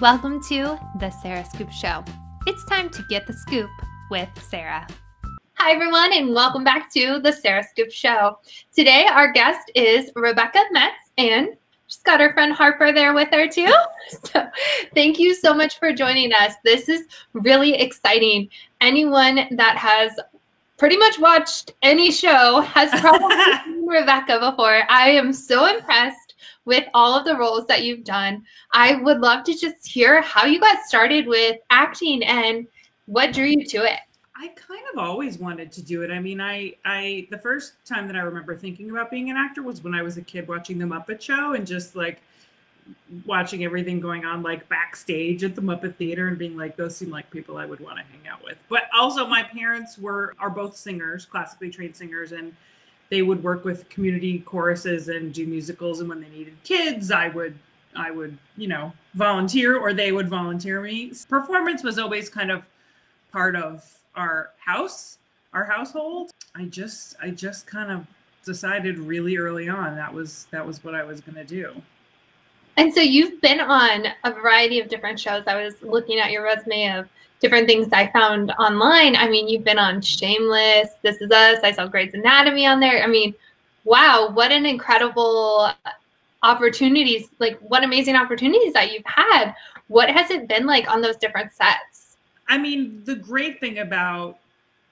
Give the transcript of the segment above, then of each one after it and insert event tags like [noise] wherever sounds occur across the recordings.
Welcome to the Sarah Scoop Show. It's time to get the scoop with Sarah. Hi, everyone, and welcome back to the Sarah Scoop Show. Today, our guest is Rebecca Metz, and she's got her friend Harper there with her, too. [laughs] So, thank you so much for joining us. This is really exciting. Anyone that has pretty much watched any show has probably [laughs] seen Rebecca before. I am so impressed with all of the roles that you've done. I would love to just hear how you got started with acting and what drew you to it. I kind of always wanted to do it. I mean, I I the first time that I remember thinking about being an actor was when I was a kid watching the Muppet Show and just like watching everything going on like backstage at the Muppet Theater and being like, those seem like people I would want to hang out with. But also my parents were are both singers, classically trained singers, and they would work with community choruses and do musicals. And when they needed kids, I would I would, you know, volunteer or they would volunteer me. Performance was always kind of part of our house, our household. I just I just kind of decided really early on that was that was what I was going to do. And so you've been on a variety of different shows. I was looking at your resume of different things I found online. I mean, you've been on Shameless, This Is Us. I saw Grey's Anatomy on there. I mean, wow, what an incredible opportunities, like what amazing opportunities that you've had. What has it been like on those different sets? I mean, the great thing about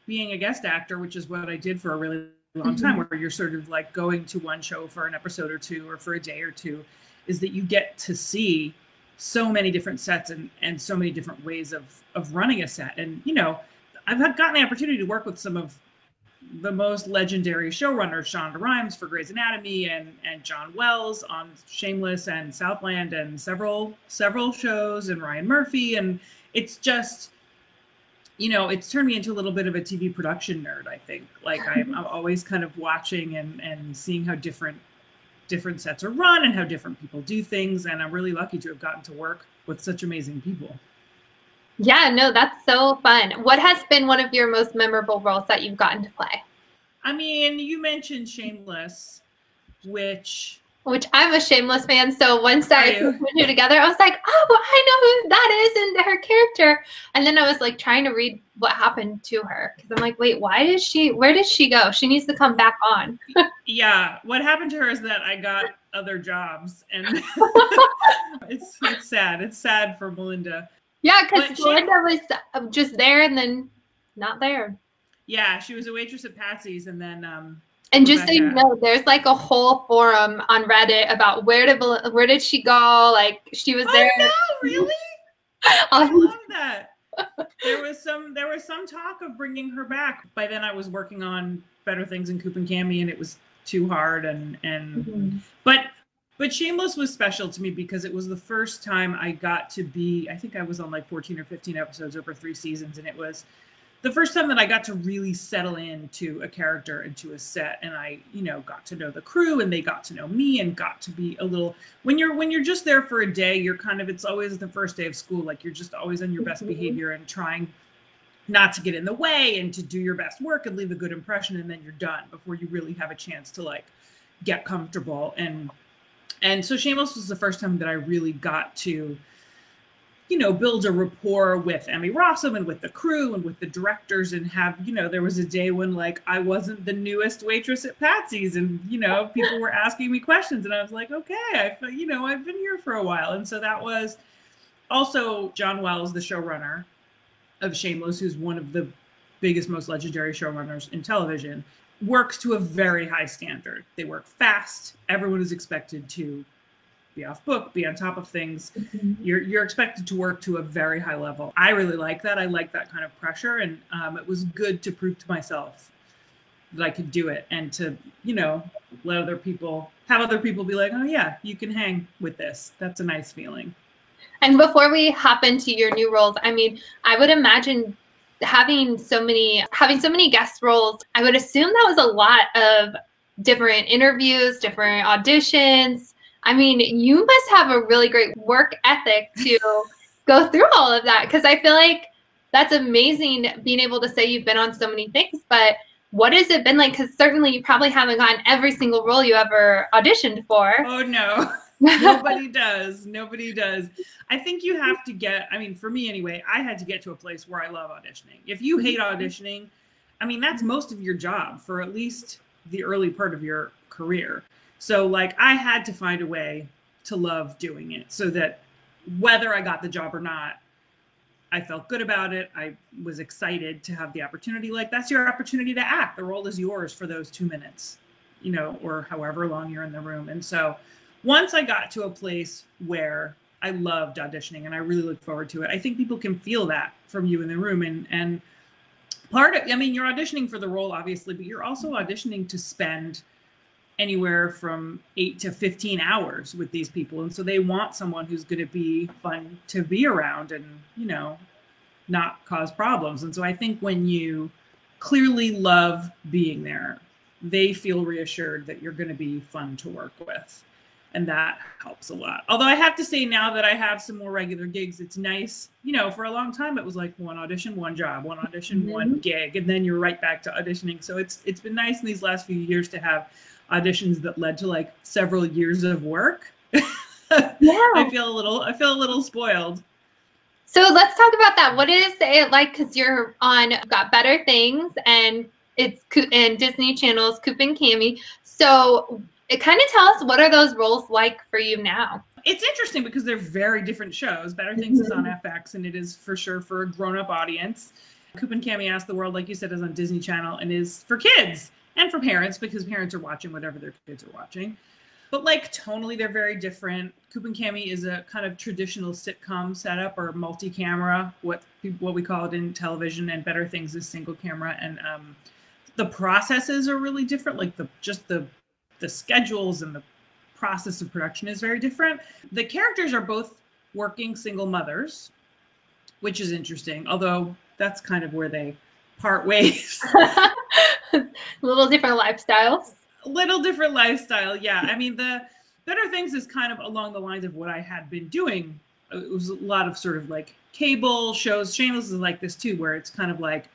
being a guest actor, which is what I did for a really long mm-hmm. time, where you're sort of like going to one show for an episode or two or for a day or two, is that you get to see so many different sets and, and so many different ways of, of running a set. And, you know, I've gotten the opportunity to work with some of the most legendary showrunners, Shonda Rhimes for Grey's Anatomy and, and John Wells on Shameless and Southland and several, several shows and Ryan Murphy. And it's just, you know, it's turned me into a little bit of a TV production nerd, I think. Like I'm, I'm always kind of watching and, and seeing how different different sets are run and how different people do things. And I'm really lucky to have gotten to work with such amazing people. Yeah, no, that's so fun. What has been one of your most memorable roles that you've gotten to play? I mean, you mentioned Shameless, which which I'm a shameless fan. So once I put two together, I was like, oh, I know who that is and her character. And then I was like trying to read what happened to her because I'm like, wait, why did she? Where did she go? She needs to come back on. Yeah, what happened to her is that I got other jobs, and [laughs] it's it's sad. It's sad for Melinda. Yeah, because Melinda was uh, just there and then not there. Yeah, she was a waitress at Patsy's, and then um, and just so you know, there's like a whole forum on Reddit about where did where did she go? Like she was there. Oh no, really? [laughs] I love that. there was some there was some talk of bringing her back. By then, I was working on Better Things in Coop and Cami, and it was too hard. And and mm-hmm. but but Shameless was special to me because it was the first time I got to be. I think I was on like 14 or 15 episodes over three seasons, and it was the first time that I got to really settle into a character and to a set and I, you know, got to know the crew and they got to know me and got to be a little when you're when you're just there for a day, you're kind of it's always the first day of school, like you're just always on your best mm-hmm. behavior and trying not to get in the way and to do your best work and leave a good impression and then you're done before you really have a chance to like get comfortable and and so shameless was the first time that I really got to you know, build a rapport with Emmy Rossum and with the crew and with the directors and have, you know, there was a day when like I wasn't the newest waitress at Patsy's and, you know, people were asking me questions and I was like, okay, I, you know, I've been here for a while. And so that was also John Wells, the showrunner of Shameless, who's one of the biggest, most legendary showrunners in television, works to a very high standard. They work fast. Everyone is expected to be off book, be on top of things. Mm-hmm. You're you're expected to work to a very high level. I really like that. I like that kind of pressure, and um, it was good to prove to myself that I could do it, and to you know let other people have other people be like, oh yeah, you can hang with this. That's a nice feeling. And before we hop into your new roles, I mean, I would imagine having so many having so many guest roles. I would assume that was a lot of different interviews, different auditions I mean, you must have a really great work ethic to [laughs] go through all of that because I feel like that's amazing being able to say you've been on so many things, but what has it been like? Because certainly you probably haven't gotten every single role you ever auditioned for. Oh no. [laughs] Nobody [laughs] does. Nobody does. I think you have to get, I mean, for me anyway, I had to get to a place where I love auditioning. If you hate mm-hmm. auditioning, I mean, that's most of your job for at least the early part of your career. So, like, I had to find a way to love doing it so that whether I got the job or not, I felt good about it. I was excited to have the opportunity. Like, that's your opportunity to act. The role is yours for those two minutes, you know, or however long you're in the room. And so, once I got to a place where I loved auditioning and I really look forward to it, I think people can feel that from you in the room. And, and, part of i mean you're auditioning for the role obviously but you're also auditioning to spend anywhere from 8 to 15 hours with these people. And so they want someone who's going to be fun to be around and you know not cause problems. And so i think when you clearly love being there they feel reassured that you're going to be fun to work with and that helps a lot. Although I have to say now that I have some more regular gigs, it's nice. You know, for a long time it was like one audition, one job, one audition, mm-hmm. one gig, and then you're right back to auditioning. So it's it's been nice in these last few years to have auditions that led to like several years of work. [laughs] yeah. I feel a little I feel a little spoiled. So let's talk about that. What is it like? Because you're on Got Better Things and it's and Disney Channel's Coop and Cami. So it kind of tell us what are those roles like for you now? It's interesting because they're very different shows. Better things is on mm-hmm. fx and it is for sure for a grown-up audience. Coop and cami ask the world like you said is on disney channel and is for kids and for parents because parents are watching whatever their kids are watching. But like tonally they're very different. Coop and cami is a kind of traditional sitcom setup or multi-camera what what we call it in television and better things is single camera and um, the processes are really different like the just the the schedules and the process of production is very different. The characters are both working single mothers, which is interesting, although that's kind of where they part ways. [laughs] little different lifestyles. Little different lifestyle, yeah. I mean, the Better Things is kind of along the lines of what I had been doing. It was a lot of sort of like cable shows. Shameless is like this too, where it's kind of like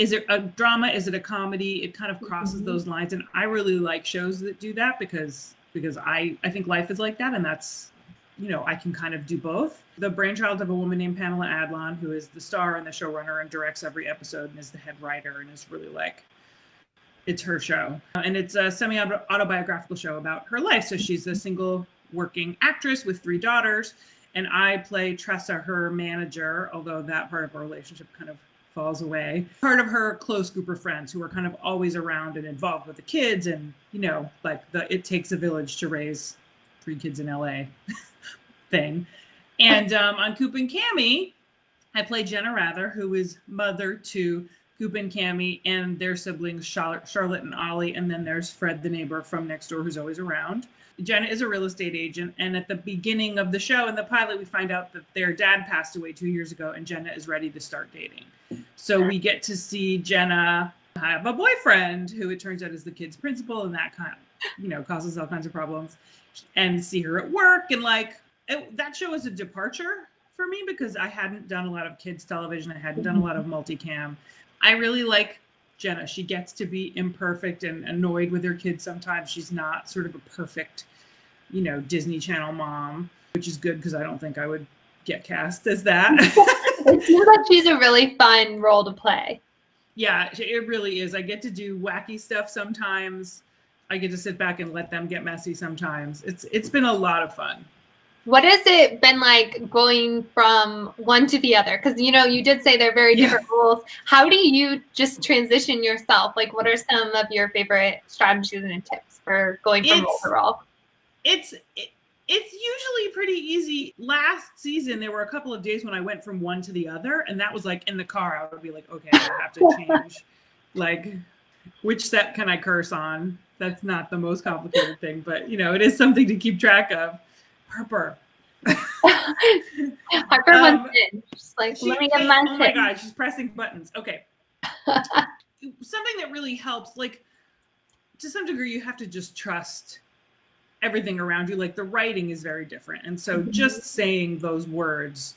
is it a drama? Is it a comedy? It kind of crosses mm-hmm. those lines and i really like shows that do that because because i i think life is like that and that's you know i can kind of do both. The brainchild of a woman named pamela adlon who is the star and the showrunner and directs every episode and is the head writer and is really like it's her show. And it's a semi autobiographical show about her life. So she's a single working actress with three daughters and i play tressa her manager although that part of our relationship kind of falls away. Part of her close group of friends who are kind of always around and involved with the kids, and you know, like the it takes a village to raise three kids in LA [laughs] thing. And um, on Coop and Cami, I play Jenna Wrather, who is mother to Coop and Cami and their siblings Charlotte, Charlotte and Ollie, and then there's Fred, the neighbor from next door, who's always around. Jenna is a real estate agent, and at the beginning of the show in the pilot, we find out that their dad passed away two years ago, and Jenna is ready to start dating. So we get to see Jenna have a boyfriend who it turns out is the kid's principal, and that kind of, you know, causes all kinds of problems. And see her at work, and like it, that show is a departure for me because I hadn't done a lot of kids television. I hadn't done a lot of mm-hmm. multicam. I really like Jenna. She gets to be imperfect and annoyed with her kids sometimes. She's not sort of a perfect, you know, Disney Channel mom, which is good because I don't think I would get cast as that. [laughs] it seems like she's a really fun role to play. Yeah, it really is. I get to do wacky stuff sometimes. I get to sit back and let them get messy sometimes. It's it's been a lot of fun. What has it been like going from one to the other? Because you know, you did say they're very different yeah. roles. How do you just transition yourself? Like, what are some of your favorite strategies and tips for going from it's, role to role? It's it, it's usually pretty easy. Last season, there were a couple of days when I went from one to the other, and that was like in the car. I would be like, okay, I have to change. [laughs] like, which set can I curse on? That's not the most complicated thing, but you know, it is something to keep track of. Harper. [laughs] Harper um, wants in. She's like, she, let me get my Oh my god, she's pressing buttons. Okay. [laughs] something that really helps, like to some degree, you have to just trust everything around you like the writing is very different. And so mm-hmm. just saying those words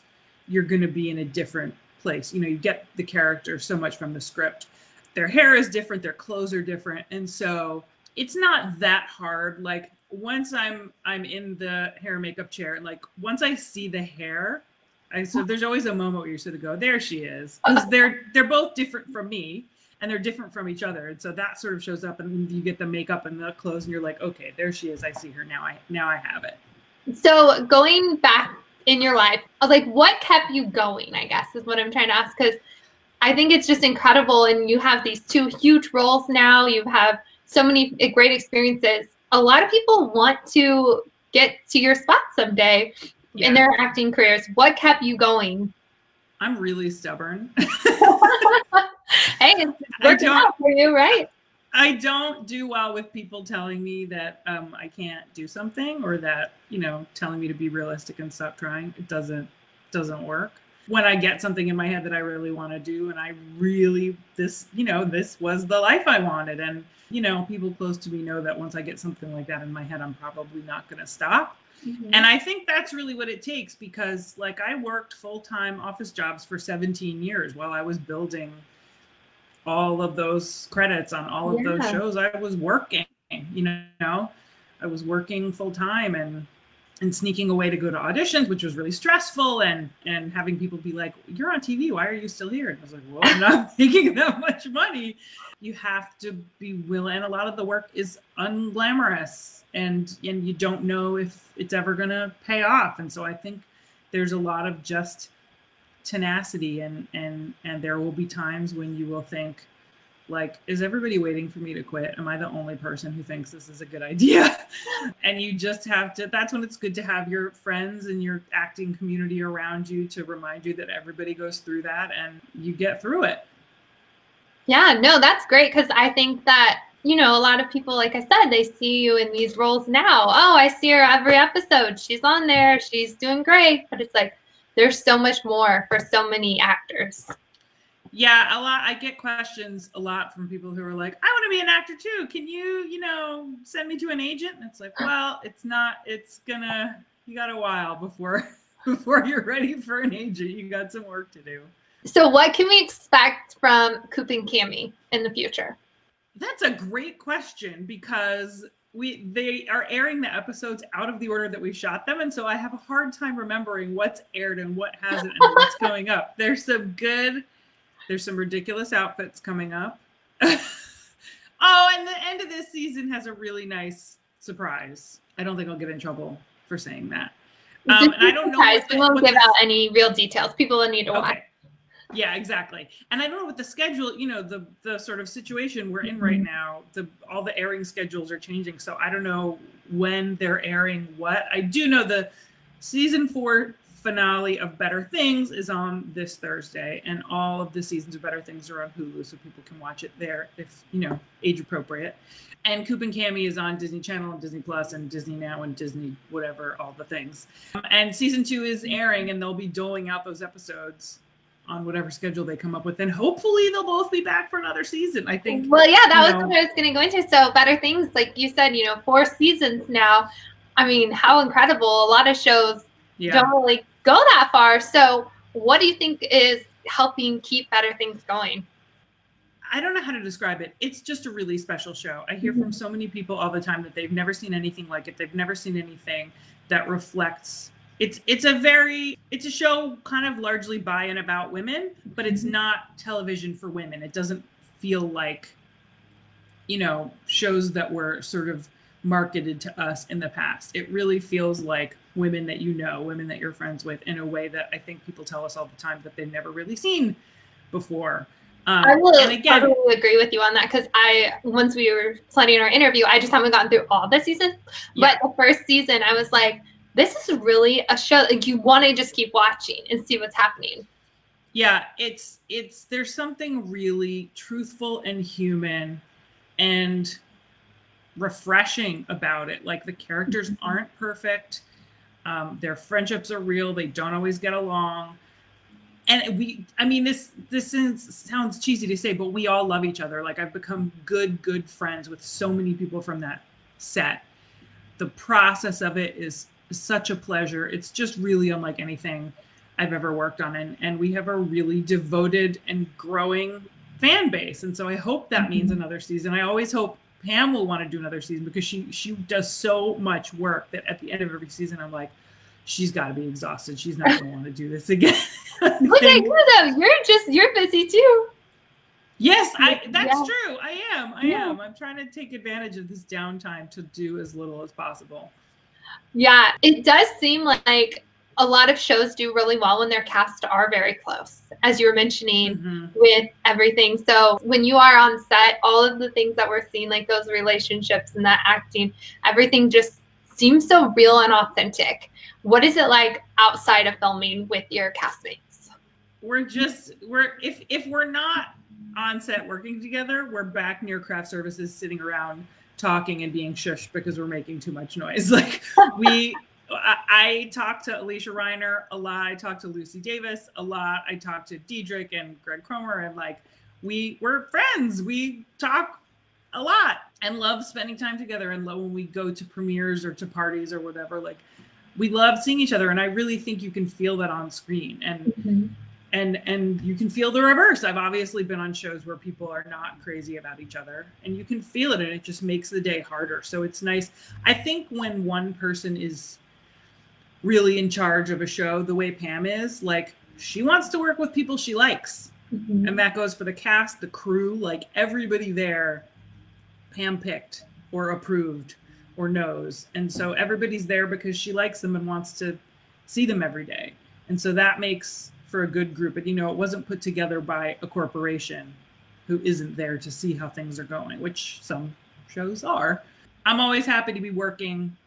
you're going to be in a different place. You know you get the character so much from the script. Their hair is different their clothes are different. And so it's not that hard. Like once I'm I'm in the hair makeup chair, like once I see the hair, I so there's always a moment where you sort of go, there she is, because they're they're both different from me and they're different from each other, and so that sort of shows up, and you get the makeup and the clothes, and you're like, okay, there she is, I see her now, I now I have it. So going back in your life, I was like what kept you going? I guess is what I'm trying to ask because I think it's just incredible, and you have these two huge roles now. You have so many great experiences. A lot of people want to get to your spot someday yeah. in their acting careers. What kept you going? I'm really stubborn. [laughs] [laughs] hey, it's working out for you, right? I don't do well with people telling me that um, I can't do something or that you know telling me to be realistic and stop trying. It doesn't doesn't work. When I get something in my head that I really want to do, and I really this you know this was the life I wanted, and you know people close to me know that once I get something like that in my head, I'm probably not going to stop. Mm-hmm. And I think that's really what it takes because like I worked full time office jobs for 17 years while I was building all of those credits on all of yeah. those shows i was working you know? I was working full time and and sneaking away to go to auditions which was really stressful and and having people be like you're on tv why are you still here? And i was like well i'm not [laughs] making that much money. You have to be willing and a lot of the work is unglamorous and and you don't know if it's ever going to pay off and so i think there's a lot of just tenacity and and and there will be times when you will think like is everybody waiting for me to quit? Am i the only person who thinks this is a good idea? [laughs] And you just have to that's when it's good to have your friends and your acting community around you to remind you that everybody goes through that and you get through it. Yeah no that's great because i think that you know a lot of people like i said they see you in these roles now. Oh i see her every episode. She's on there. She's doing great. But it's like there's so much more for so many actors. Yeah, a lot. I get questions a lot from people who are like, "I want to be an actor too. Can you, you know, send me to an agent?" And it's like, well, it's not. It's gonna. You got a while before [laughs] before you're ready for an agent. You got some work to do. So, what can we expect from Coop and Cami in the future? That's a great question because we they are airing the episodes out of the order that we shot them. And so i have a hard time remembering what's aired and what hasn't and what's [laughs] going up. There's some good there's some ridiculous outfits coming up. [laughs] Oh and the end of this season has a really nice surprise. I don't think i'll get in trouble for saying that. Um, and i don't know we won't give out any real details. People will need to okay. watch yeah exactly and i don't know what the schedule you know the the sort of situation we're in right mm-hmm. now the all the airing schedules are changing so i don't know when they're airing what i do know the season four finale of better things is on this thursday and all of the seasons of better things are on hulu so people can watch it there if you know age appropriate and Coop and Cami is on Disney Channel and Disney Plus and Disney Now and Disney whatever, all the things. And season two is airing, and they'll be doling out those episodes on whatever schedule they come up with. And hopefully they'll both be back for another season. I think. Well, yeah, that was know, what I was going to go into. So better things, like you said, you know, four seasons now. I mean, how incredible! A lot of shows yeah. don't really go that far. So, what do you think is helping keep better things going? I don't know how to describe it. It's just a really special show. I hear mm-hmm. from so many people all the time that they've never seen anything like it. They've never seen anything that reflects it's it's a very it's a show kind of largely by and about women but it's not television for women it doesn't feel like you know shows that were sort of marketed to us in the past it really feels like women that you know women that you're friends with in a way that i think people tell us all the time that they've never really seen before um, I will again, totally agree with you on that because I once we were planning our interview, I just haven't gotten through all the season. Yeah. But the first season, I was like, this is really a show like you want to just keep watching and see what's happening. Yeah it's it's there's something really truthful and human and refreshing about it. Like the characters mm-hmm. aren't perfect. Um, their friendships are real. They don't always get along. And we i mean this this is, sounds cheesy to say but we all love each other. Like i've become good good friends with so many people from that set. The process of it is such a pleasure. It's just really unlike anything I've ever worked on. And, and we have a really devoted and growing fan base. And so I hope that means mm-hmm. another season. I always hope Pam will want to do another season because she she does so much work that at the end of every season I'm like, she's got to be exhausted. She's not going to want to do this [laughs] again. okay, good though. You're just you're busy too. Yes, I that's yeah. true. I am. I yeah. am. I'm trying to take advantage of this downtime to do as little as possible. Yeah, it does seem like a lot of shows do really well when their cast are very close, as you were mentioning mm-hmm. with everything. So when you are on set, all of the things that we're seeing, like those relationships and that acting, everything just seems so real and authentic. What is it like outside of filming with your castmates? We're just we're if if we're not on set working together, we're back near craft services sitting around talking and being shushed because we're making too much noise. [laughs] Like we I, I talked to Alysia Reiner a lot. I talked to Lucy Davis a lot. I talked to Diedrich and Greg Cromer and like we we're friends. We talk a lot and love spending time together and love when we go to premieres or to parties or whatever like we love seeing each other and i really think you can feel that on screen and mm-hmm. And and you can feel the reverse i've obviously been on shows where people are not crazy about each other and you can feel it and it just makes the day harder so it's nice i think when one person is really in charge of a show the way pam is like she wants to work with people she likes mm-hmm. and that goes for the cast the crew like everybody there pam picked or approved or knows. And so everybody's there because she likes them and wants to see them every day. And so that makes for a good group. And you know, it wasn't put together by a corporation who isn't there to see how things are going, which some shows are. I'm always happy to be working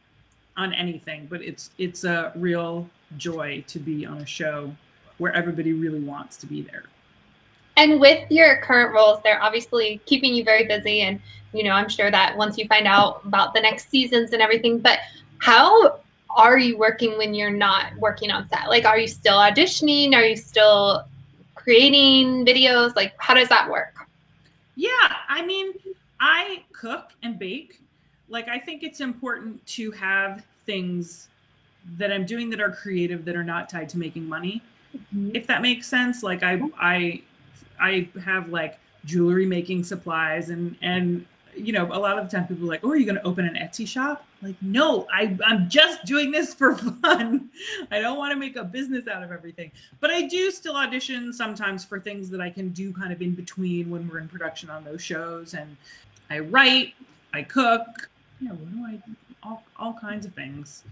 on anything, but it's it's a real joy to be on a show where everybody really wants to be there. And with your current roles, they're obviously keeping you very busy. And, you know, I'm sure that once you find out about the next seasons and everything, but how are you working when you're not working on set? Like, are you still auditioning? Are you still creating videos? Like, how does that work? Yeah, I mean, I cook and bake. Like, I think it's important to have things that I'm doing that are creative that are not tied to making money. Mm-hmm. If that makes sense. Like, I, I, I have like jewelry making supplies and and you know a lot of the time people are like oh are you going to open an etsy shop like no I, i'm just doing this for [laughs] fun i don't want to make a business out of everything but i do still audition sometimes for things that i can do kind of in between when we're in production on those shows and i write i cook yeah what do i all, all kinds of things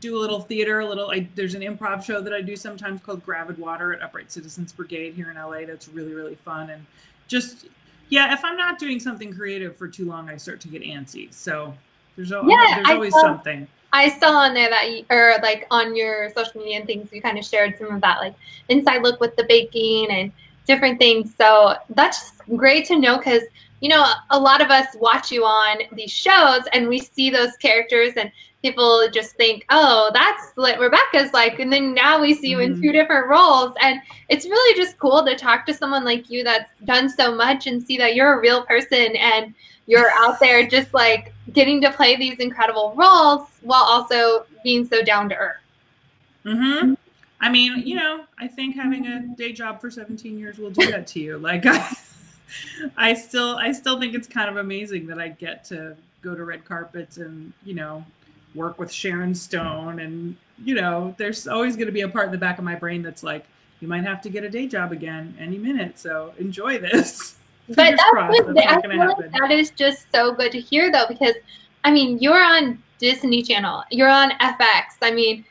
do a little theater, a little. I, there's an improv show that I do sometimes called Gravid Water at Upright Citizens Brigade here in LA. That's really really fun and just yeah. If I'm not doing something creative for too long, I start to get antsy. So there's, yeah, there's always saw, something. I saw on there that you, or like on your social media and things, you kind of shared some of that like inside look with the baking and different things. So that's great to know because you know, a lot of us watch you on these shows and we see those characters and people just think, oh, that's what Rebecca's like. And then now we see you in two mm-hmm. different roles. And it's really just cool to talk to someone like you that's done so much and see that you're a real person and you're out there just like getting to play these incredible roles while also being so down to earth. Mm-hmm. I mean, you know, I think having a day job for 17 years will do that to you. Like, [laughs] I, [laughs] I still, I still think it's kind of amazing that I get to go to red carpets and, you know, work with Sharon Stone. And, you know, there's always going to be a part in the back of my brain that's like, you might have to get a day job again any minute. So enjoy this. [laughs] but that's, crossed, that's I feel like that is just so good to hear, though, because I mean, you're on Disney Channel, you're on FX. I mean,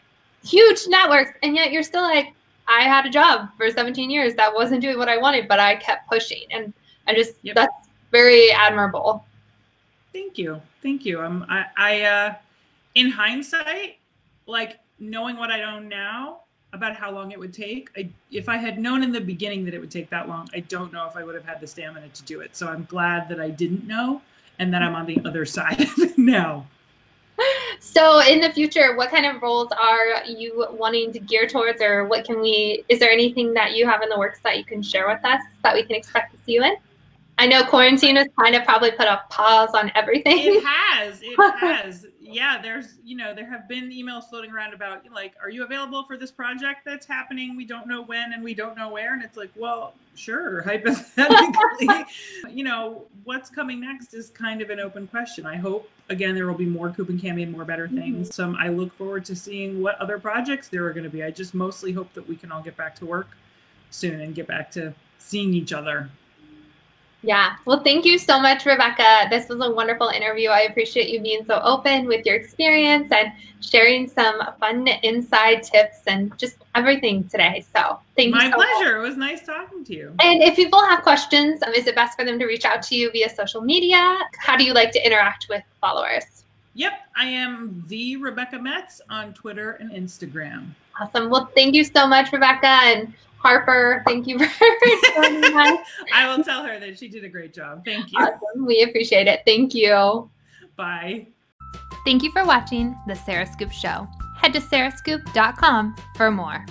huge networks, and yet you're still like, I had a job for 17 years that wasn't doing what I wanted, but I kept pushing, and I just yep. that's very admirable. Thank you, thank you. Um, I, I uh, in hindsight, like knowing what I know now about how long it would take, I, if I had known in the beginning that it would take that long, I don't know if I would have had the stamina to do it. So I'm glad that I didn't know and that I'm on the other [laughs] side of it now. So in the future, what kind of roles are you wanting to gear towards or what can we, is there anything that you have in the works that you can share with us that we can expect to see you in? I know quarantine has kind of probably put a pause on everything. It has. It [laughs] has. Yeah, there's, you know, there have been emails floating around about like, are you available for this project that's happening? We don't know when and we don't know where. And it's like, well, sure, [laughs] hypothetically. [laughs] you know, what's coming next is kind of an open question. I hope again there will be more Coop and Cami and more better mm-hmm. things. Mm-hmm. So I look forward to seeing what other projects there are going to be. I just mostly hope that we can all get back to work soon and get back to seeing each other yeah. Well, thank you so much, Rebecca. This was a wonderful interview. I appreciate you being so open with your experience and sharing some fun inside tips and just everything today. So thank My you. My so pleasure. Much. It was nice talking to you. And if people have questions, um, is it best for them to reach out to you via social media? How do you like to interact with followers? Yep, I am the Rebecca Metz on Twitter and Instagram. Awesome. Well, thank you so much, Rebecca. And Harper, thank you [laughs] for joining us. [laughs] I will tell her that she did a great job. Thank you. Awesome. We appreciate it. Thank you. Bye. Thank you for watching The Sarah Scoop Show. Head to sarahscoop.com for more.